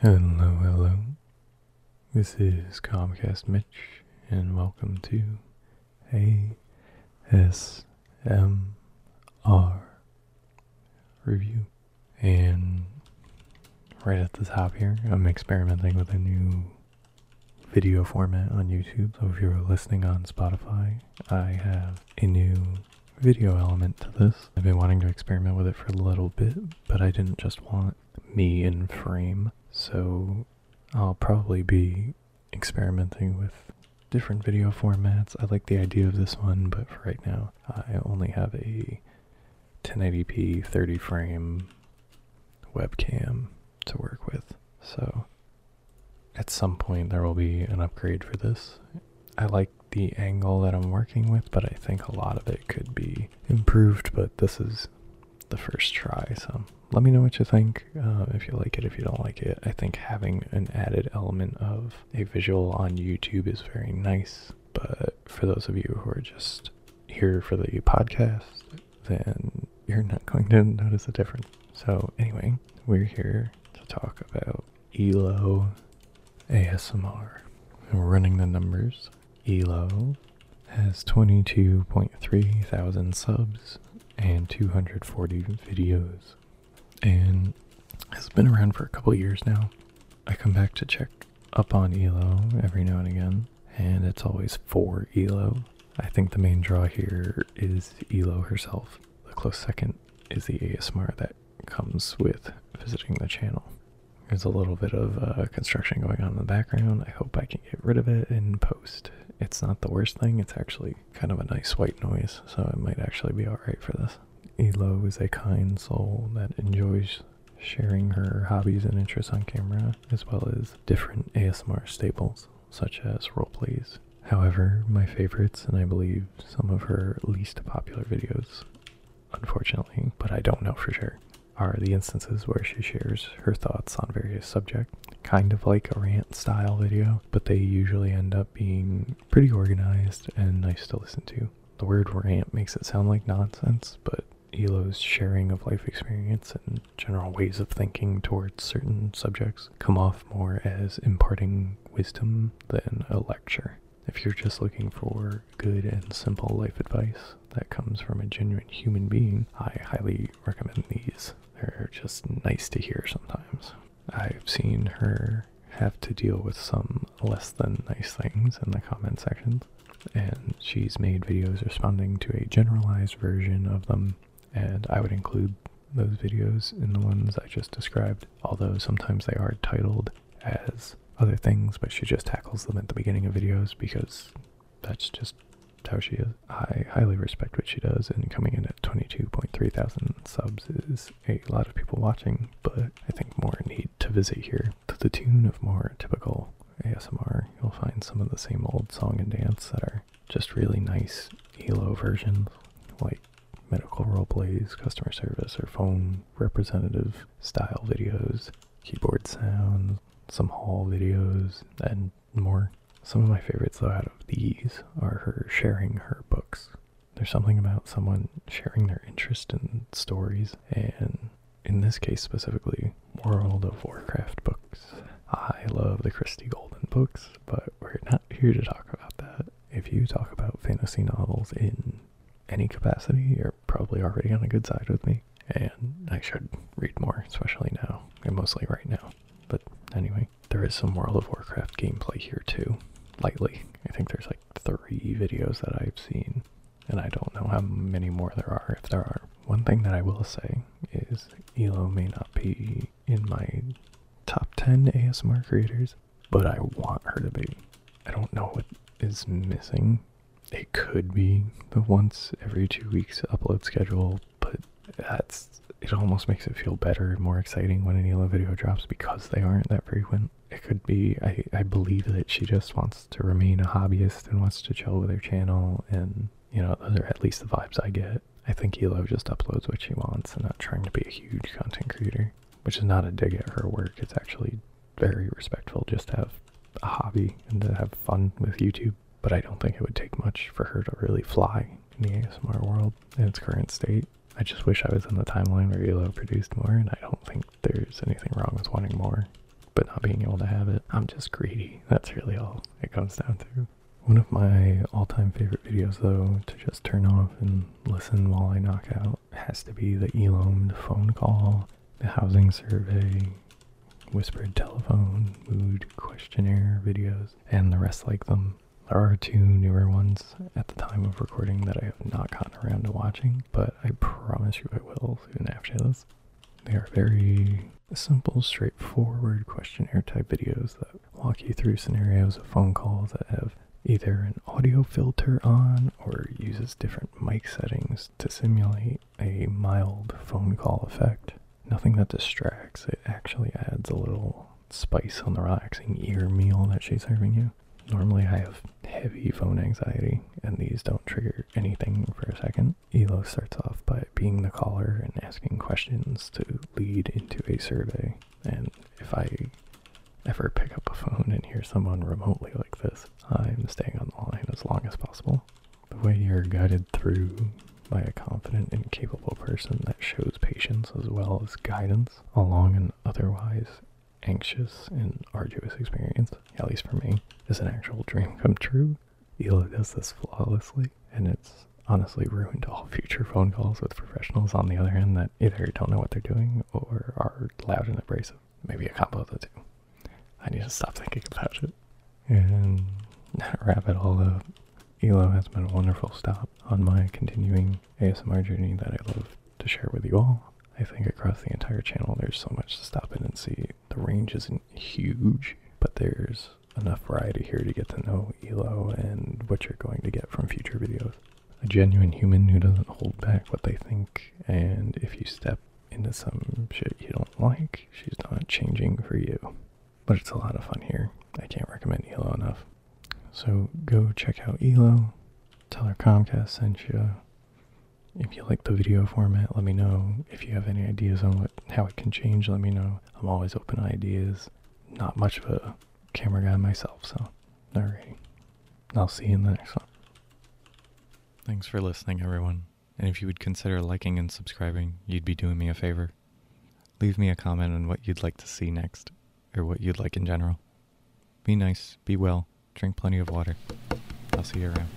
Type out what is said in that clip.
Hello, hello. This is Comcast Mitch, and welcome to ASMR review. And right at the top here, I'm experimenting with a new video format on YouTube. So if you're listening on Spotify, I have a new video element to this. I've been wanting to experiment with it for a little bit, but I didn't just want me in frame. So I'll probably be experimenting with different video formats. I like the idea of this one, but for right now, I only have a 1080p 30 frame webcam to work with. So at some point there will be an upgrade for this. I like the angle that I'm working with, but I think a lot of it could be improved, but this is the first try, so let me know what you think. Uh, if you like it, if you don't like it, I think having an added element of a visual on YouTube is very nice. But for those of you who are just here for the podcast, then you're not going to notice a difference. So, anyway, we're here to talk about ELO ASMR. And we're running the numbers. ELO has 22.3 thousand subs and 240 videos. And it's been around for a couple years now. I come back to check up on ELO every now and again, and it's always for ELO. I think the main draw here is ELO herself. The close second is the ASMR that comes with visiting the channel. There's a little bit of uh, construction going on in the background. I hope I can get rid of it in post. It's not the worst thing, it's actually kind of a nice white noise, so it might actually be alright for this. Elo is a kind soul that enjoys sharing her hobbies and interests on camera, as well as different ASMR staples, such as roleplays. However, my favorites, and I believe some of her least popular videos, unfortunately, but I don't know for sure, are the instances where she shares her thoughts on various subjects, kind of like a rant style video, but they usually end up being pretty organized and nice to listen to. The word rant makes it sound like nonsense, but Elo's sharing of life experience and general ways of thinking towards certain subjects come off more as imparting wisdom than a lecture. If you're just looking for good and simple life advice that comes from a genuine human being, I highly recommend these. They're just nice to hear sometimes. I've seen her have to deal with some less than nice things in the comment sections, and she's made videos responding to a generalized version of them, and I would include those videos in the ones I just described, although sometimes they are titled as other things, but she just tackles them at the beginning of videos because that's just how she is. I highly respect what she does, and coming in at 22.3 thousand subs is a lot of people watching, but I think more need to visit here. To the tune of more typical ASMR, you'll find some of the same old song and dance that are just really nice ELO versions, like medical role plays, customer service, or phone representative style videos, keyboard sounds, some haul videos, and more. Some of my favorites, though, out of these are her sharing her books. There's something about someone sharing their interest in stories, and in this case specifically, World of Warcraft books. I love the Christie Golden books, but we're not here to talk about that. If you talk about fantasy novels in any capacity, you're probably already on a good side with me, and I should read more, especially now, and mostly right now. But anyway, there is some World of Warcraft gameplay here too, lightly. I think there's like three videos that I've seen, and I don't know how many more there are, if there are. One thing that I will say is Elo may not be in my top 10 ASMR creators, but I want her to be. I don't know what is missing. It could be the once every two weeks upload schedule, but that's it almost makes it feel better more exciting when an Elo video drops because they aren't that frequent. It could be, I, I believe that she just wants to remain a hobbyist and wants to chill with her channel, and you know, those are at least the vibes I get. I think Elo just uploads what she wants and not trying to be a huge content creator, which is not a dig at her work. It's actually very respectful just to have a hobby and to have fun with YouTube. But I don't think it would take much for her to really fly in the ASMR world in its current state. I just wish I was in the timeline where Elo produced more, and I don't think there's anything wrong with wanting more. but not being able to have it. I'm just greedy. That's really all it comes down to. One of my all-time favorite videos, though, to just turn off and listen while I knock out, has to be the Elomed phone call, the housing survey, whispered telephone, mood questionnaire videos, and the rest like them. There are two newer ones at the time of recording that I have not gotten around to watching, but I promise you I will soon after this. They are very simple, straightforward questionnaire type videos that walk you through scenarios of phone calls that have either an audio filter on or uses different mic settings to simulate a mild phone call effect. Nothing that distracts, it actually adds a little spice on the relaxing ear meal that she's serving you. Normally I have heavy phone anxiety, and these don't trigger anything for a second. Elo starts off by being the caller and asking questions to lead into a survey, and if I ever pick up a phone and hear someone remotely like this, I'm staying on the line as long as possible. The way you're guided through by a confident and capable person that shows patience as well as guidance along an otherwise anxious and arduous experience, at least for me, is an actual dream come true. Elo does this flawlessly, and it's honestly ruined all future phone calls with professionals on the other end that either don't know what they're doing or are loud and abrasive. Maybe a combo of the two. I need to stop thinking about it. And wrap it all up. Elo has been a wonderful stop on my continuing ASMR journey that I love to share with you all. I think across the entire channel there's so much to stop in and see. The range isn't huge, but there's enough variety here to get to know Elo and what you're going to get from future videos. A genuine human who doesn't hold back what they think, and if you step into some shit you don't like, she's not changing for you. But it's a lot of fun here. I can't recommend Elo enough. So go check out Elo, tell her Comcast sent you, if you like the video format, let me know. If you have any ideas on what how it can change, let me know. I'm always open to ideas. Not much of a camera guy myself, so alrighty. I'll see you in the next one. Thanks for listening, everyone. And if you would consider liking and subscribing, you'd be doing me a favor. Leave me a comment on what you'd like to see next, or what you'd like in general. Be nice, be well, drink plenty of water. I'll see you around.